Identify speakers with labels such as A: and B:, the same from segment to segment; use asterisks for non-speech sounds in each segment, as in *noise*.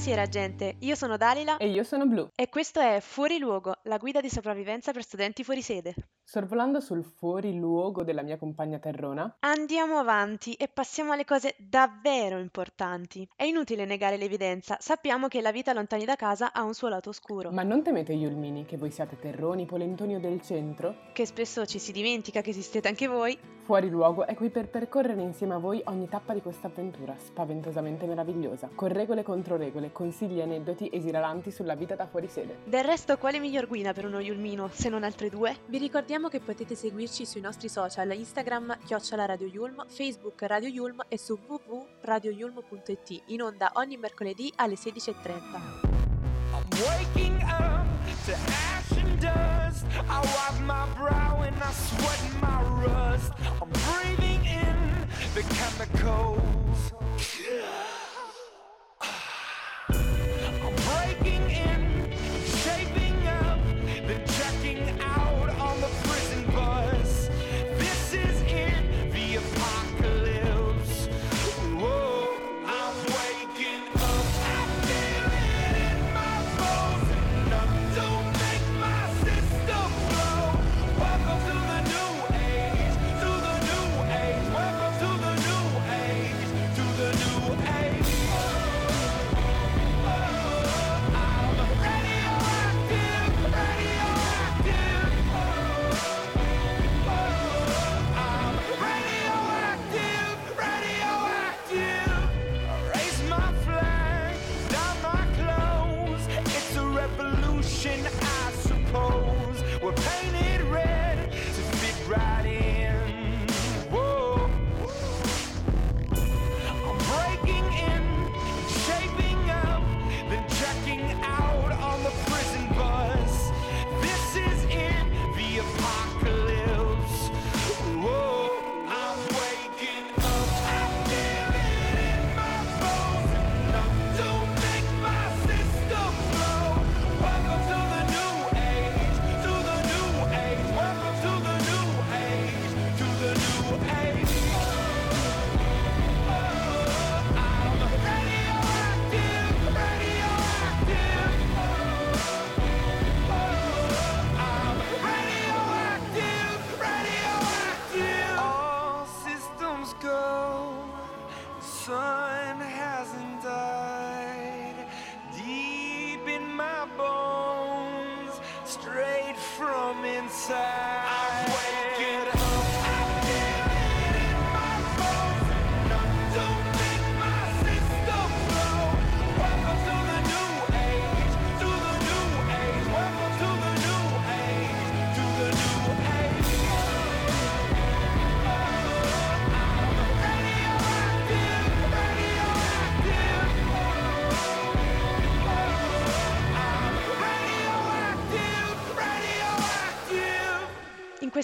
A: Buonasera gente, io sono Dalila
B: E io sono Blu.
A: e questo è Fuori Luogo, la guida di sopravvivenza per studenti fuori sede.
B: Sorvolando sul fuori luogo della mia compagna Terrona,
A: Andiamo avanti e passiamo alle cose davvero importanti. È inutile negare l'evidenza, sappiamo che la vita lontani da casa ha un suo lato oscuro,
B: ma non temete Yulmini che voi siate terroni, polentoni o del centro?
A: che spesso ci si dimentica che esistete anche voi.
B: Fuori luogo è qui per percorrere insieme a voi ogni tappa di questa avventura spaventosamente meravigliosa, con regole contro regole, consigli e aneddoti esilaranti sulla vita da fuori sede.
A: Del resto, quale miglior guida per uno Yulmino, se non altre due?
C: Vi ricordiamo che potete seguirci sui nostri social Instagram chiocciola Radio Yulm, Facebook Radio Yulm e su www.radioyulm.it in onda ogni mercoledì alle 16.30.
D: I'm waking up to dust. I wipe my brow and I sweat my rust. I'm breathing in the chemicals.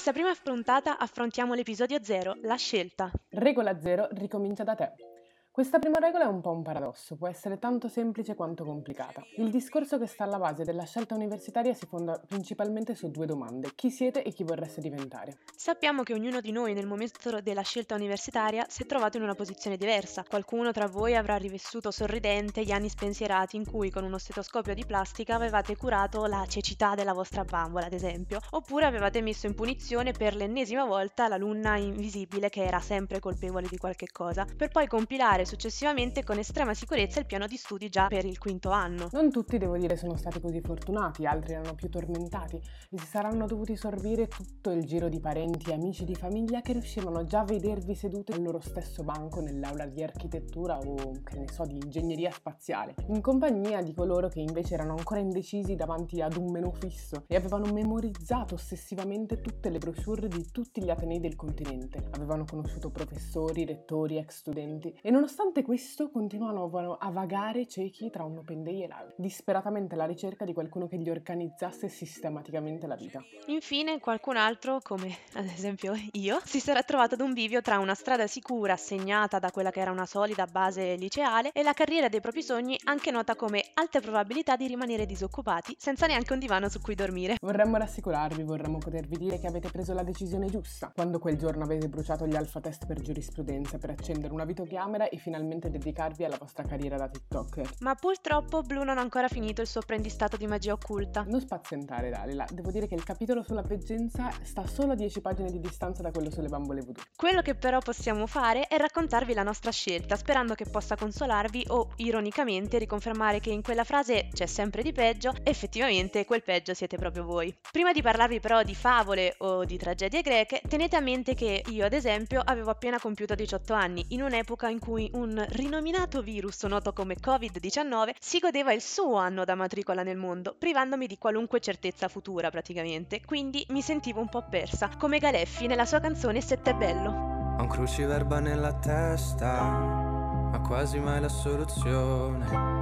A: Questa prima puntata affrontiamo l'episodio 0, la scelta.
B: Regola zero ricomincia da te. Questa prima regola è un po' un paradosso, può essere tanto semplice quanto complicata. Il discorso che sta alla base della scelta universitaria si fonda principalmente su due domande: chi siete e chi vorreste diventare.
A: Sappiamo che ognuno di noi nel momento della scelta universitaria si è trovato in una posizione diversa. Qualcuno tra voi avrà rivissuto sorridente gli anni spensierati in cui con uno stetoscopio di plastica avevate curato la cecità della vostra bambola, ad esempio, oppure avevate messo in punizione per l'ennesima volta l'alunna invisibile che era sempre colpevole di qualche cosa, per poi compilare successivamente con estrema sicurezza il piano di studi già per il quinto anno.
B: Non tutti, devo dire, sono stati così fortunati, altri erano più tormentati e si saranno dovuti sorbire tutto il giro di parenti e amici di famiglia che riuscivano già a vedervi seduti al loro stesso banco nell'aula di architettura o, che ne so, di ingegneria spaziale, in compagnia di coloro che invece erano ancora indecisi davanti ad un menù fisso e avevano memorizzato ossessivamente tutte le brochure di tutti gli atenei del continente. Avevano conosciuto professori, rettori, ex studenti e nonostante Nonostante questo, continuano a vagare ciechi tra un open day e l'altro, disperatamente alla ricerca di qualcuno che gli organizzasse sistematicamente la vita.
A: Infine, qualcun altro, come ad esempio io, si sarà trovato ad un bivio tra una strada sicura segnata da quella che era una solida base liceale e la carriera dei propri sogni, anche nota come alte probabilità di rimanere disoccupati senza neanche un divano su cui dormire.
B: Vorremmo rassicurarvi, vorremmo potervi dire che avete preso la decisione giusta quando quel giorno avete bruciato gli alfa test per giurisprudenza per accendere una videocamera e finalmente dedicarvi alla vostra carriera da TikToker.
A: Ma purtroppo Blue non ha ancora finito il suo apprendistato di magia occulta.
B: Non spazientare Dalila, devo dire che il capitolo sulla veggenza sta solo a 10 pagine di distanza da quello sulle bambole voodoo.
A: Quello che però possiamo fare è raccontarvi la nostra scelta, sperando che possa consolarvi o, ironicamente, riconfermare che in quella frase c'è sempre di peggio, effettivamente quel peggio siete proprio voi. Prima di parlarvi però di favole o di tragedie greche, tenete a mente che io, ad esempio, avevo appena compiuto 18 anni, in un'epoca in cui un rinominato virus noto come Covid-19 si godeva il suo anno da matricola nel mondo, privandomi di qualunque certezza futura praticamente, quindi mi sentivo un po' persa, come Galeffi nella sua canzone Sette bello.
E: Ho un cruciverba nella testa, ma quasi mai la soluzione.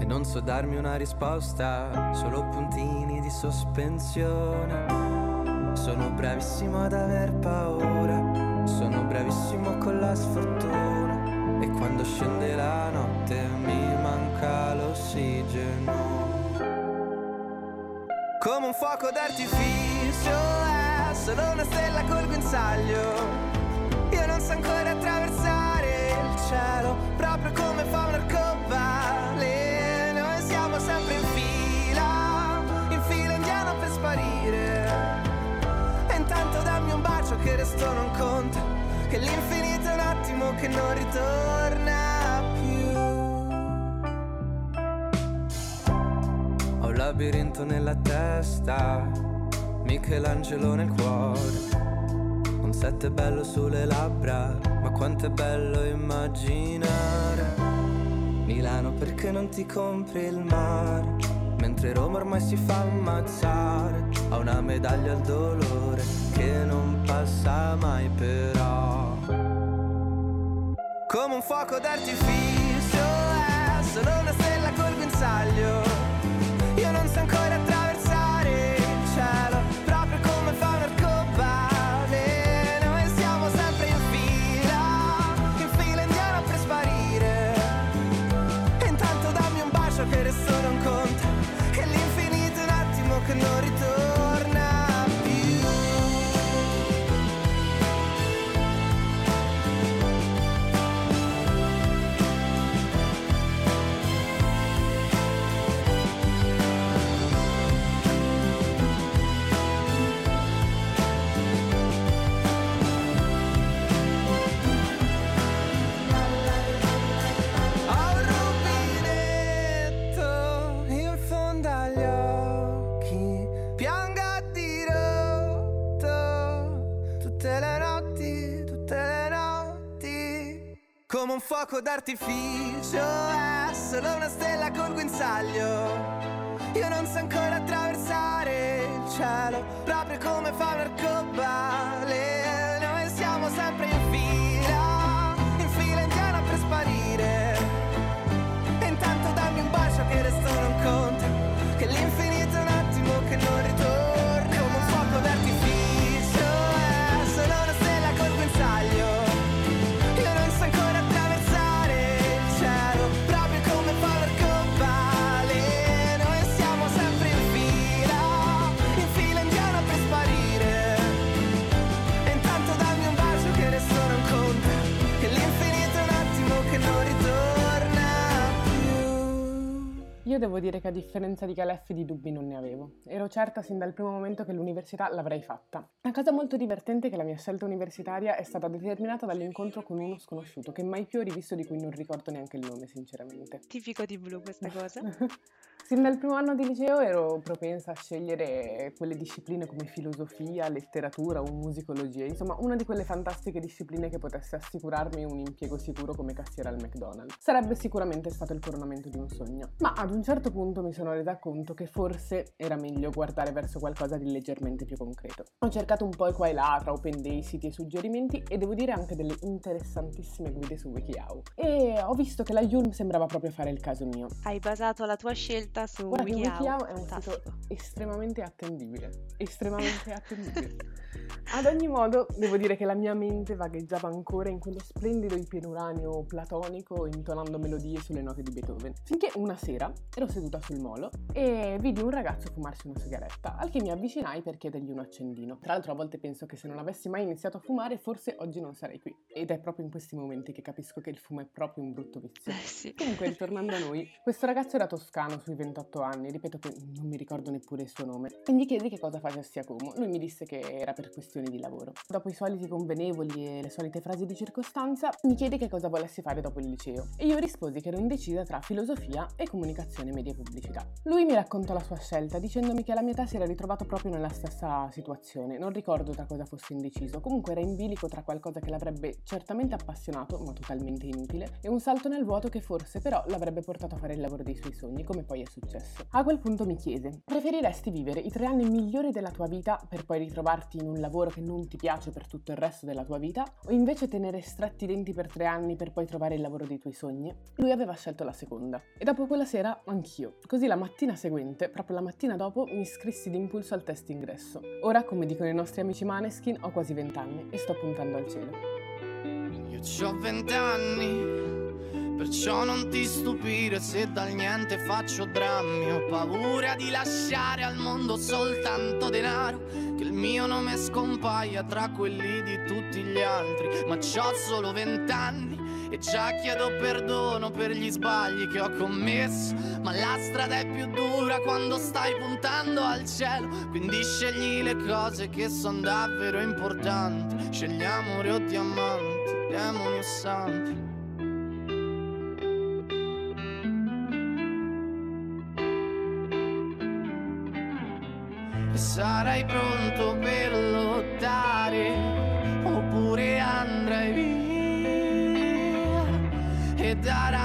E: E non so darmi una risposta, solo puntini di sospensione. Sono bravissimo ad aver paura, sono bravissimo con la sfortuna. E quando scende la notte mi manca l'ossigeno. Come un fuoco d'artificio, è solo una stella col guinzaglio. Io non so ancora attraversare il cielo, proprio come fa un arcobaleno. Noi siamo sempre in fila, in fila indiano per sparire. E intanto dammi un bacio che resto non conta, che l'infinito è un attimo che non ritorna più. Ho un labirinto nella testa, Michelangelo nel cuore. Un sette bello sulle labbra, ma quanto è bello immaginare. Milano perché non ti compri il mare? Mentre Roma ormai si fa ammazzare. Ha una medaglia al dolore che non passa mai però. Come un fuoco d'artificio è solo una stella col guinzaglio. Un fuoco d'artificio è solo una stella col guinzaglio. Io non so ancora attraversare il cielo, proprio come fa un arcobaleno. E siamo sempre in fila, in fila indiana per sparire. Io
B: devo dire che a differenza di Caleffi di dubbi non ne avevo. Ero certa sin dal primo momento che l'università l'avrei fatta. La cosa molto divertente è che la mia scelta universitaria è stata determinata dall'incontro con uno sconosciuto che mai più ho rivisto di cui non ricordo neanche il nome, sinceramente.
A: Tipico di Blue questa cosa. *laughs*
B: Sin dal primo anno di liceo ero propensa a scegliere quelle discipline come filosofia, letteratura o musicologia, insomma una di quelle fantastiche discipline che potesse assicurarmi un impiego sicuro come cassiera al McDonald's. Sarebbe sicuramente stato il coronamento di un sogno. Ma ad un certo punto mi sono resa conto che forse era meglio guardare verso qualcosa di leggermente più concreto. Ho cercato un po' qua e là tra open day, siti e suggerimenti e devo dire anche delle interessantissime guide su WikiHow. E ho visto che la Yulm sembrava proprio fare il caso mio.
A: Hai basato la tua scelta su
B: Guarda
A: WikiHow.
B: WikiHow è un
A: Fantastico.
B: sito estremamente attendibile, *laughs* estremamente attendibile. Ad ogni modo, devo dire che la mia mente vagheggiava ancora in quello splendido iperuranio platonico intonando melodie sulle note di Beethoven. Finché una sera ero seduta sul molo e vidi un ragazzo fumarsi una sigaretta, al che mi avvicinai per chiedergli un accendino. Tra l'altro a volte penso che se non avessi mai iniziato a fumare forse oggi non sarei qui. Ed è proprio in questi momenti che capisco che il fumo è proprio un brutto vizio.
A: Eh sì.
B: Comunque, ritornando a noi, questo ragazzo era toscano sui 28 anni, ripeto che non mi ricordo neppure il suo nome, e gli chiesi che cosa facessi a Como. Lui mi disse che era per questioni di lavoro. Dopo i soliti convenevoli e le solite frasi di circostanza, mi chiede che cosa volessi fare dopo il liceo, e io risposi che ero indecisa tra filosofia e comunicazione media e pubblicità. Lui mi raccontò la sua scelta, dicendomi che alla mia età si era ritrovato proprio nella stessa situazione, non ricordo tra cosa fosse indeciso, comunque era in bilico tra qualcosa che l'avrebbe certamente appassionato, ma totalmente inutile, e un salto nel vuoto che forse però l'avrebbe portato a fare il lavoro dei suoi sogni, come poi è successo. A quel punto mi chiese, preferiresti vivere i tre anni migliori della tua vita per poi ritrovarti in un lavoro che non ti piace per tutto il resto della tua vita, o invece tenere stretti i denti per tre anni per poi trovare il lavoro dei tuoi sogni? Lui aveva scelto la seconda. E dopo quella sera anch'io. Così la mattina seguente, proprio la mattina dopo, mi iscrissi d'impulso al test ingresso. Ora, come dicono i nostri amici Maneskin, ho quasi vent'anni e sto puntando al cielo.
F: Io ho vent'anni, perciò non ti stupire se dal niente faccio drammi. Ho paura di lasciare al mondo soltanto denaro, che il mio nome scompaia tra quelli di tutti gli altri. Ma c'ho solo vent'anni e già chiedo perdono per gli sbagli che ho commesso. Ma la strada è più dura quando stai puntando al cielo. Quindi scegli le cose che sono davvero importanti. Scegli amore o diamanti, demoni o santi. E sarai pronto per lottare e darai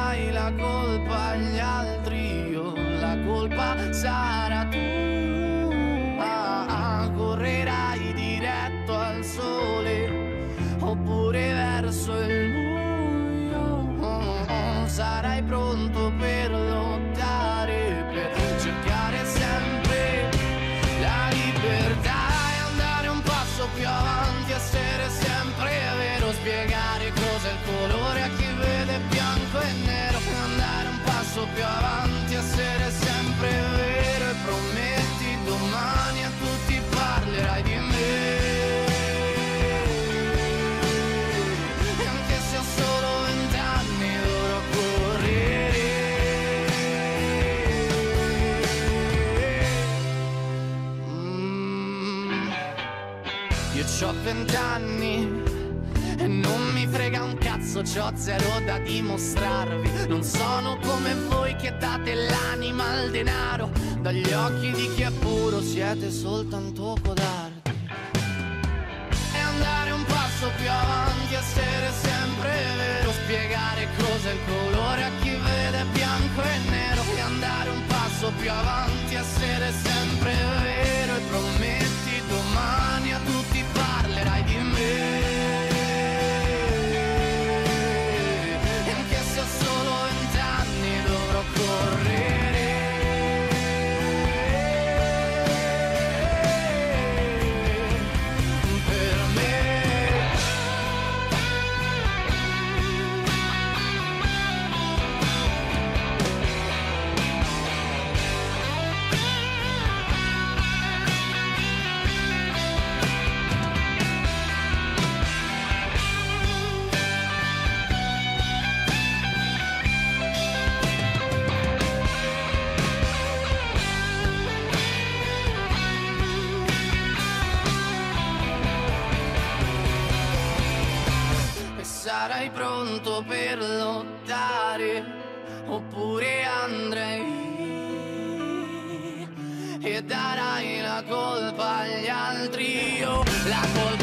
F: ho vent'anni e non mi frega un cazzo, c'ho zero da dimostrarvi. Non sono come voi che date l'anima al denaro. Dagli occhi di chi è puro siete soltanto codardi. E andare un passo più avanti, essere sempre vero. Spiegare cos'è il colore a chi vede bianco e nero. E andare un passo più avanti, essere sempre vero. Pronto per lottare oppure andrai e darai la colpa agli altri io la colpa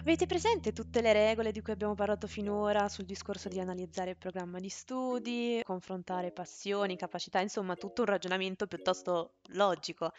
A: Avete presente tutte le regole di cui abbiamo parlato finora sul discorso di analizzare il programma di studi, confrontare passioni, capacità, insomma tutto un ragionamento piuttosto logico.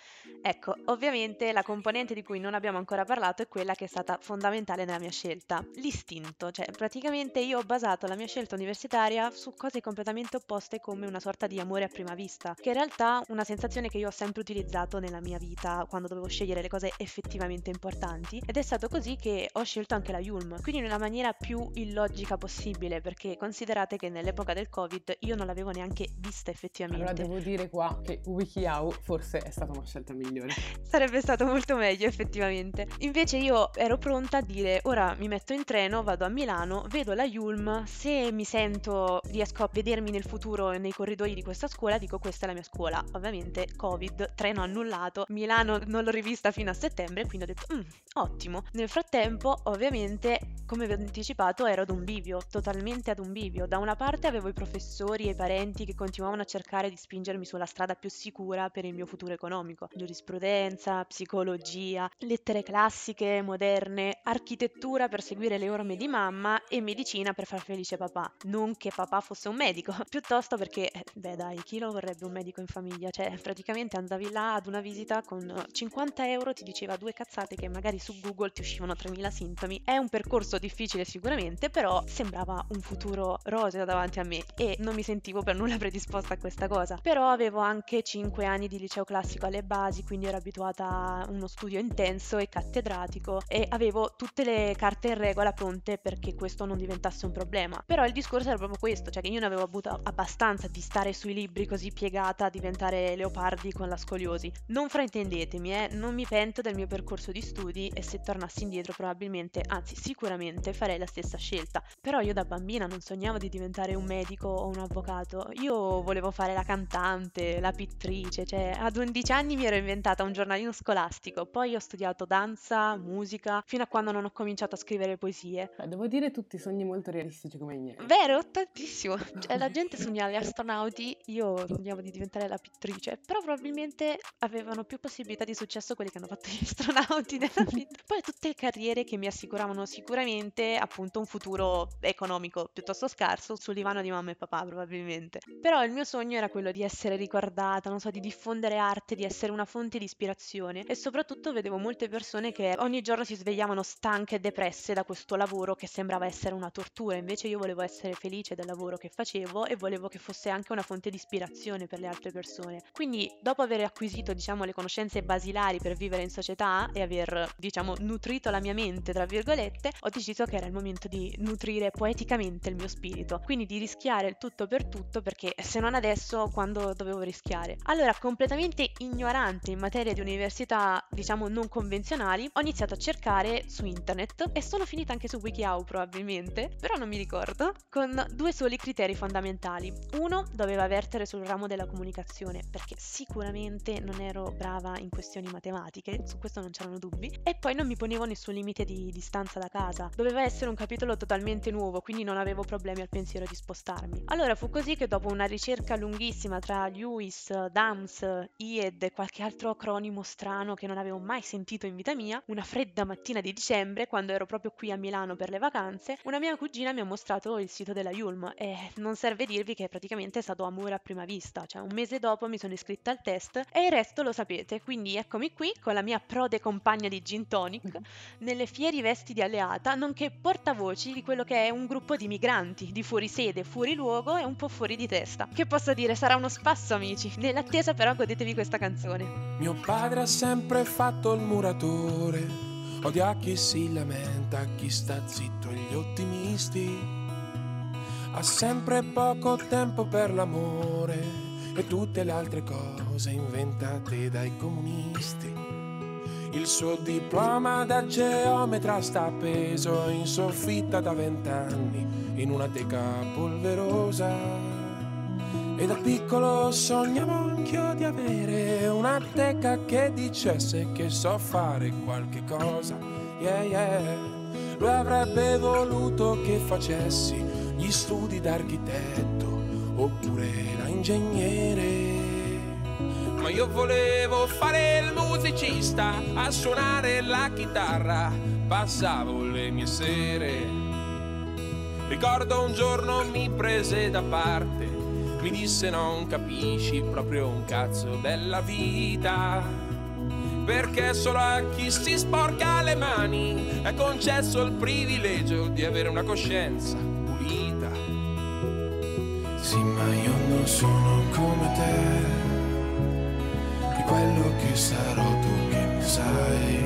A: Ecco, ovviamente la componente di cui non abbiamo ancora parlato è quella che è stata fondamentale nella mia scelta, l'istinto, cioè praticamente io ho basato la mia scelta universitaria su cose completamente opposte come una sorta di amore a prima vista, che in realtà è una sensazione che io ho sempre utilizzato nella mia vita quando dovevo scegliere le cose effettivamente importanti ed è stato così che ho scelto anche la Yulm, quindi nella maniera più illogica possibile, perché considerate che nell'epoca del Covid io non l'avevo neanche vista effettivamente.
B: Allora devo dire qua che WikiHow forse è stata una scelta migliore. *laughs*
A: Sarebbe stato molto meglio effettivamente. Invece io ero pronta a dire ora mi metto in treno, vado a Milano, vedo la Yulm, se mi sento riesco a vedermi nel futuro nei corridoi di questa scuola, dico questa è la mia scuola. Ovviamente Covid, treno annullato, Milano non l'ho rivista fino a settembre, quindi ho detto mm, ottimo. Nel frattempo ovviamente, come vi ho anticipato, ero ad un bivio, totalmente ad un bivio. Da una parte avevo i professori e i parenti che continuavano a cercare di spingermi sulla strada più sicura per il mio futuro economico. Giurisprudenza, psicologia, lettere classiche, moderne, architettura per seguire le orme di mamma e medicina per far felice papà. Non che papà fosse un medico, *laughs* piuttosto perché, eh, beh dai, chi lo vorrebbe un medico in famiglia? Cioè, praticamente andavi là ad una visita con 50 euro, ti diceva due cazzate che magari su Google ti uscivano 3000 sintomi. È un percorso difficile sicuramente, però sembrava un futuro roseo davanti a me e non mi sentivo per nulla *laughs* predisposta a questa cosa. Però avevo anche 5 anni di liceo classico alle basi, quindi ero abituata a uno studio intenso e cattedratico e avevo tutte le carte in regola pronte perché questo non diventasse un problema. Però il discorso era proprio questo, cioè che io ne avevo avuto abbastanza di stare sui libri così piegata a diventare leopardi con la scoliosi. Non fraintendetemi, eh, non mi pento del mio percorso di studi e se tornassi indietro probabilmente, anzi sicuramente farei la stessa scelta. Però io da bambina non sognavo di diventare un medico o un avvocato, io volevo fare la cantante, la pittrice, cioè ad 11 anni mi ero inventata un giornalino scolastico, poi ho studiato danza, musica, fino a quando non ho cominciato a scrivere poesie.
B: Beh, devo dire tutti sogni molto realistici come i miei.
A: Vero, tantissimo. Cioè, la gente sognava gli astronauti, io sognavo di diventare la pittrice, però probabilmente avevano più possibilità di successo quelli che hanno fatto gli *laughs* astronauti nella vita. Poi tutte carriere che mi assicuravano sicuramente appunto un futuro economico piuttosto scarso sul divano di mamma e papà probabilmente. Però il mio sogno era quello di essere ricordata, non so, di diffondere arte, di essere una fonte di ispirazione e soprattutto vedevo molte persone che ogni giorno si svegliavano stanche e depresse da questo lavoro che sembrava essere una tortura, invece io volevo essere felice del lavoro che facevo e volevo che fosse anche una fonte di ispirazione per le altre persone. Quindi dopo aver acquisito, diciamo, le conoscenze basilari per vivere in società e aver, diciamo, nutrito la mia mente, tra virgolette, ho deciso che era il momento di nutrire poeticamente il mio spirito, quindi di rischiare il tutto per tutto perché se non adesso quando dovevo rischiare. Allora, completamente ignorante in materia di università, diciamo non convenzionali, ho iniziato a cercare su internet e sono finita anche su WikiHow probabilmente, però non mi ricordo, con due soli criteri fondamentali. Uno doveva vertere sul ramo della comunicazione, perché sicuramente non ero brava in questioni matematiche, su questo non c'erano dubbi, e poi non mi ponevo nessun limite di distanza da casa. Doveva essere un capitolo totalmente nuovo, quindi non avevo problemi al pensiero di spostarmi. Allora fu così che dopo una ricerca lunghissima tra Lewis, DAMS, IED e qualche altro acronimo strano che non avevo mai sentito in vita mia, una fredda mattina di dicembre, quando ero proprio qui a Milano per le vacanze, una mia cugina mi ha mostrato il sito della Yulm e non serve dirvi che praticamente è stato amore a prima vista, cioè un mese dopo mi sono iscritta al test e il resto lo sapete, quindi eccomi qui con la mia prode compagna di gin tonic, *laughs* nelle fieri vesti di alleata, nonché portavoci di quello che è un gruppo di migranti, di fuori sede, fuori luogo e un po' fuori di testa. Che posso dire, sarà uno spasso amici, nell'attesa però godetevi questa canzone.
G: Mio padre ha sempre fatto il muratore, odia chi si lamenta, chi sta zitto e gli ottimisti. Ha sempre poco tempo per l'amore e tutte le altre cose inventate dai comunisti. Il suo diploma da geometra sta appeso in soffitta da vent'anni in una teca polverosa. E da piccolo sognavo anch'io di avere una teca che dicesse che so fare qualche cosa. Yeah, yeah. Lui avrebbe voluto che facessi gli studi d'architetto oppure da ingegnere. Ma io volevo fare il musicista, a suonare la chitarra, passavo le mie sere. Ricordo un giorno mi prese da parte, mi disse non capisci proprio un cazzo della vita. Perché solo a chi si sporca le mani è concesso il privilegio di avere una coscienza pulita. Sì, ma io non sono come te quello che sarò tu che mi sai.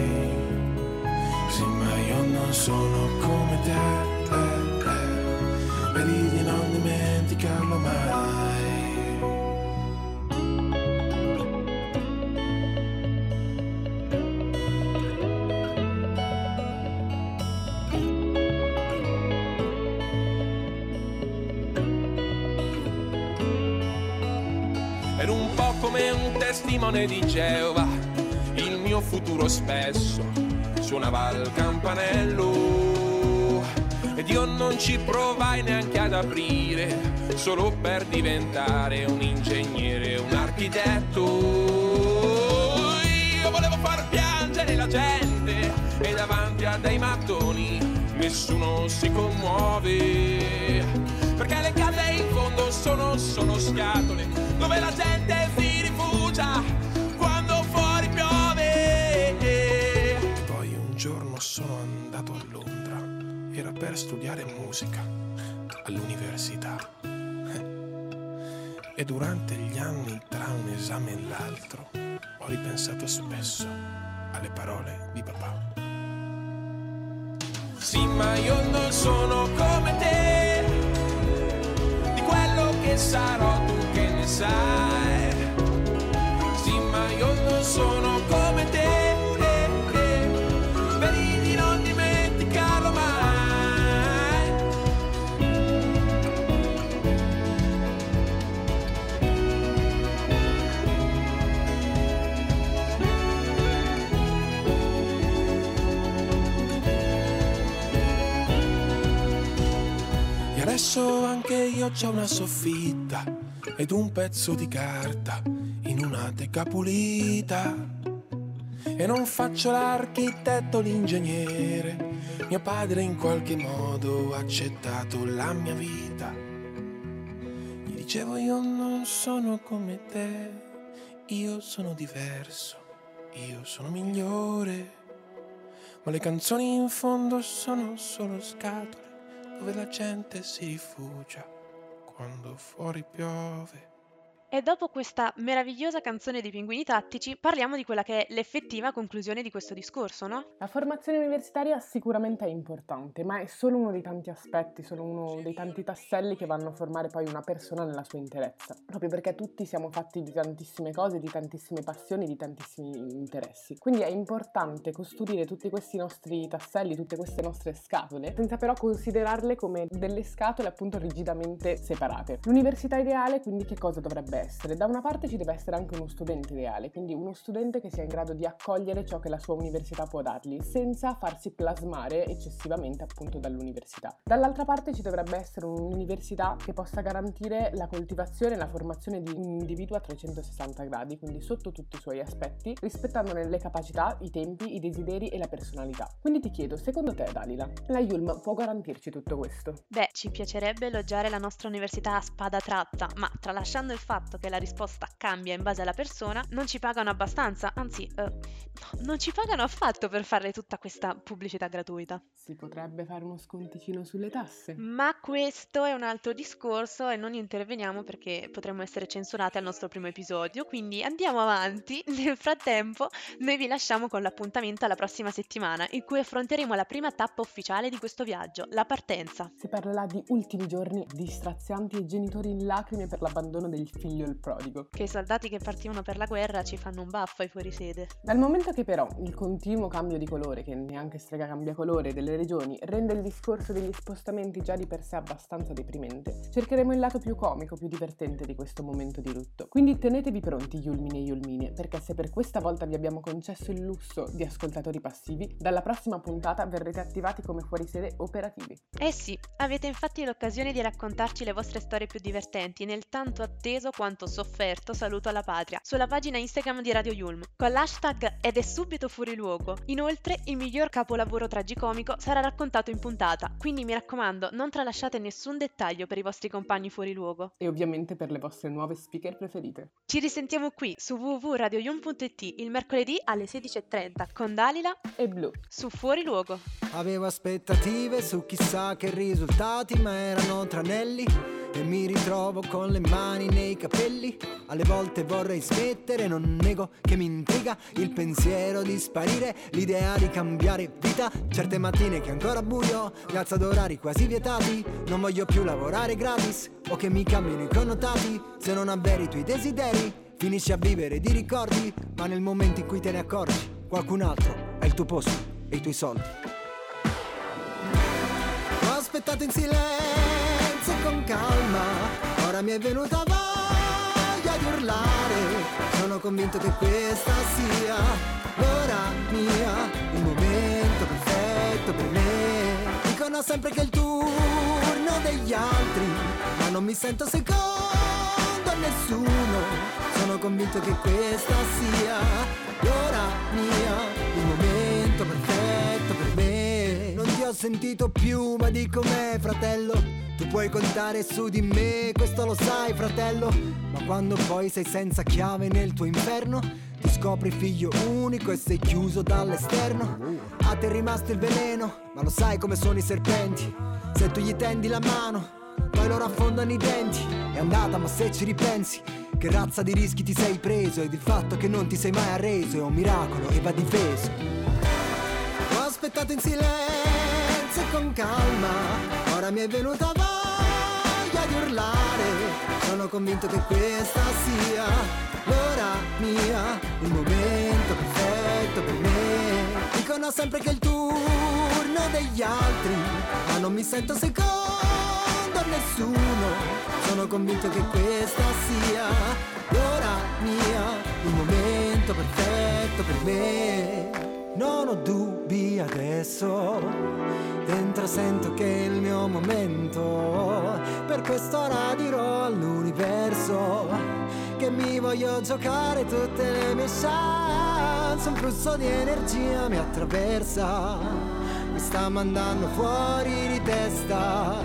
G: Sì, ma io non sono come te, eh, eh. vedi di non dimenticarlo mai. Testimone di Geova, il mio futuro spesso suonava il campanello. Ed io non ci provai neanche ad aprire, solo per diventare un ingegnere, un architetto. Io volevo far piangere la gente e davanti a dei mattoni nessuno si commuove. Perché le case in fondo sono solo scatole dove la gente era per studiare musica all'università. E durante gli anni, tra un esame e l'altro, ho ripensato spesso alle parole di papà. Sì, ma io non sono come te, di quello che sarò tu che ne sai. Sì, ma io non sono io c'ho una soffitta ed un pezzo di carta in una teca pulita. E non faccio l'architetto, l'ingegnere. Mio padre in qualche modo ha accettato la mia vita. Gli dicevo io non sono come te, io sono diverso, io sono migliore. Ma le canzoni in fondo sono solo scatole dove la gente si rifugia quando fuori piove.
A: E dopo questa meravigliosa canzone dei pinguini tattici, parliamo di quella che è l'effettiva conclusione di questo discorso, no?
B: La formazione universitaria sicuramente è importante, ma è solo uno dei tanti aspetti, solo uno dei tanti tasselli che vanno a formare poi una persona nella sua interezza, proprio perché tutti siamo fatti di tantissime cose, di tantissime passioni, di tantissimi interessi. Quindi è importante costruire tutti questi nostri tasselli, tutte queste nostre scatole, senza però considerarle come delle scatole appunto rigidamente separate. L'università ideale quindi che cosa dovrebbe essere? Da una parte ci deve essere anche uno studente ideale, quindi uno studente che sia in grado di accogliere ciò che la sua università può dargli, senza farsi plasmare eccessivamente appunto dall'università. Dall'altra parte ci dovrebbe essere un'università che possa garantire la coltivazione e la formazione di un individuo a 360 gradi, quindi sotto tutti i suoi aspetti, rispettandone le capacità, i tempi, i desideri e la personalità. Quindi ti chiedo, secondo te Dalila, la Yulm può garantirci tutto questo?
A: Beh, ci piacerebbe elogiare la nostra università a spada tratta, ma tralasciando il fatto che la risposta cambia in base alla persona, non ci pagano abbastanza, anzi, eh, non ci pagano affatto per fare tutta questa pubblicità gratuita.
B: Si potrebbe fare uno sconticino sulle tasse?
A: Ma questo è un altro discorso e non interveniamo perché potremmo essere censurati al nostro primo episodio, quindi andiamo avanti. *laughs* Nel frattempo, noi vi lasciamo con l'appuntamento alla prossima settimana, in cui affronteremo la prima tappa ufficiale di questo viaggio, la partenza.
B: Si parlerà di ultimi giorni, di strazianti e genitori in lacrime per l'abbandono del figlio figlio il prodigo.
A: Che i soldati che partivano per la guerra ci fanno un baffo ai fuorisede.
B: Dal momento che però il continuo cambio di colore, che neanche strega cambia colore, delle regioni rende il discorso degli spostamenti già di per sé abbastanza deprimente, cercheremo il lato più comico, più divertente di questo momento di lutto. Quindi tenetevi pronti, Yulmini e Yulmine, perché se per questa volta vi abbiamo concesso il lusso di ascoltatori passivi, dalla prossima puntata verrete attivati come fuorisede operativi.
A: Eh sì, avete infatti l'occasione di raccontarci le vostre storie più divertenti nel tanto atteso quanto sofferto saluto alla patria sulla pagina Instagram di Radio Yulm con l'hashtag ed è subito fuori luogo. Inoltre il miglior capolavoro tragicomico sarà raccontato in puntata, quindi mi raccomando non tralasciate nessun dettaglio per i vostri compagni fuori luogo.
B: E ovviamente per le vostre nuove speaker preferite.
A: Ci risentiamo qui su www.radioyulm.it il mercoledì
C: Alle 16.30
A: con Dalila
B: E blu.
A: su Fuori Luogo.
E: Avevo aspettative su chissà che risultati, ma erano tranelli. E mi ritrovo con le mani nei capelli. Alle volte vorrei smettere, non nego che mi intriga il pensiero di sparire, l'idea di cambiare vita. Certe mattine che è ancora buio, mi alzo ad orari quasi vietati. Non voglio più lavorare gratis o che mi cambino i connotati. Se non avveri i tuoi desideri, finisci a vivere di ricordi. Ma nel momento in cui te ne accorgi, qualcun altro ha il tuo posto e i tuoi soldi. Ho aspettato in silenzio con calma, ora mi è venuta voglia di urlare. Sono convinto che questa sia l'ora mia, il momento perfetto per me. Dicono sempre che è il turno degli altri, ma non mi sento secondo a nessuno. Sono convinto che questa sia l'ora mia, sentito più, ma dico me, fratello. Tu puoi contare su di me, questo lo sai, fratello. Ma quando poi sei senza chiave nel tuo inferno, ti scopri figlio unico e sei chiuso dall'esterno. A te è rimasto il veleno, ma lo sai come sono i serpenti. Se tu gli tendi la mano, poi loro affondano i denti. È andata, ma se ci ripensi, che razza di rischi ti sei preso? Ed il fatto che non ti sei mai arreso è un miracolo e va difeso. Ho aspettato in silenzio con calma, ora mi è venuta voglia di urlare. Sono convinto che questa sia l'ora mia, il momento perfetto per me. Dicono sempre che è il turno degli altri, ma non mi sento secondo nessuno. Sono convinto che questa sia l'ora mia, il momento perfetto per me. Non ho dubbi adesso, dentro sento che è il mio momento. Per quest'ora dirò all'universo che mi voglio giocare tutte le mie chance. Un flusso di energia mi attraversa, mi sta mandando fuori di testa.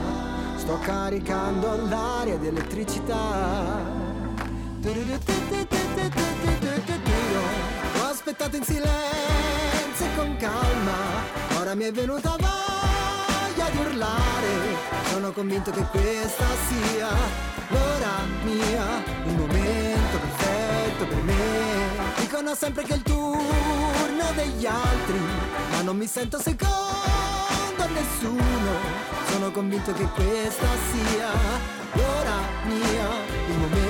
E: Sto caricando l'aria di elettricità. Aspettato in silenzio e con calma, ora mi è venuta voglia di urlare. Sono convinto che questa sia l'ora mia, il momento perfetto per me. Dicono sempre che è il turno degli altri, ma non mi sento secondo a nessuno. Sono convinto che questa sia l'ora mia, il momento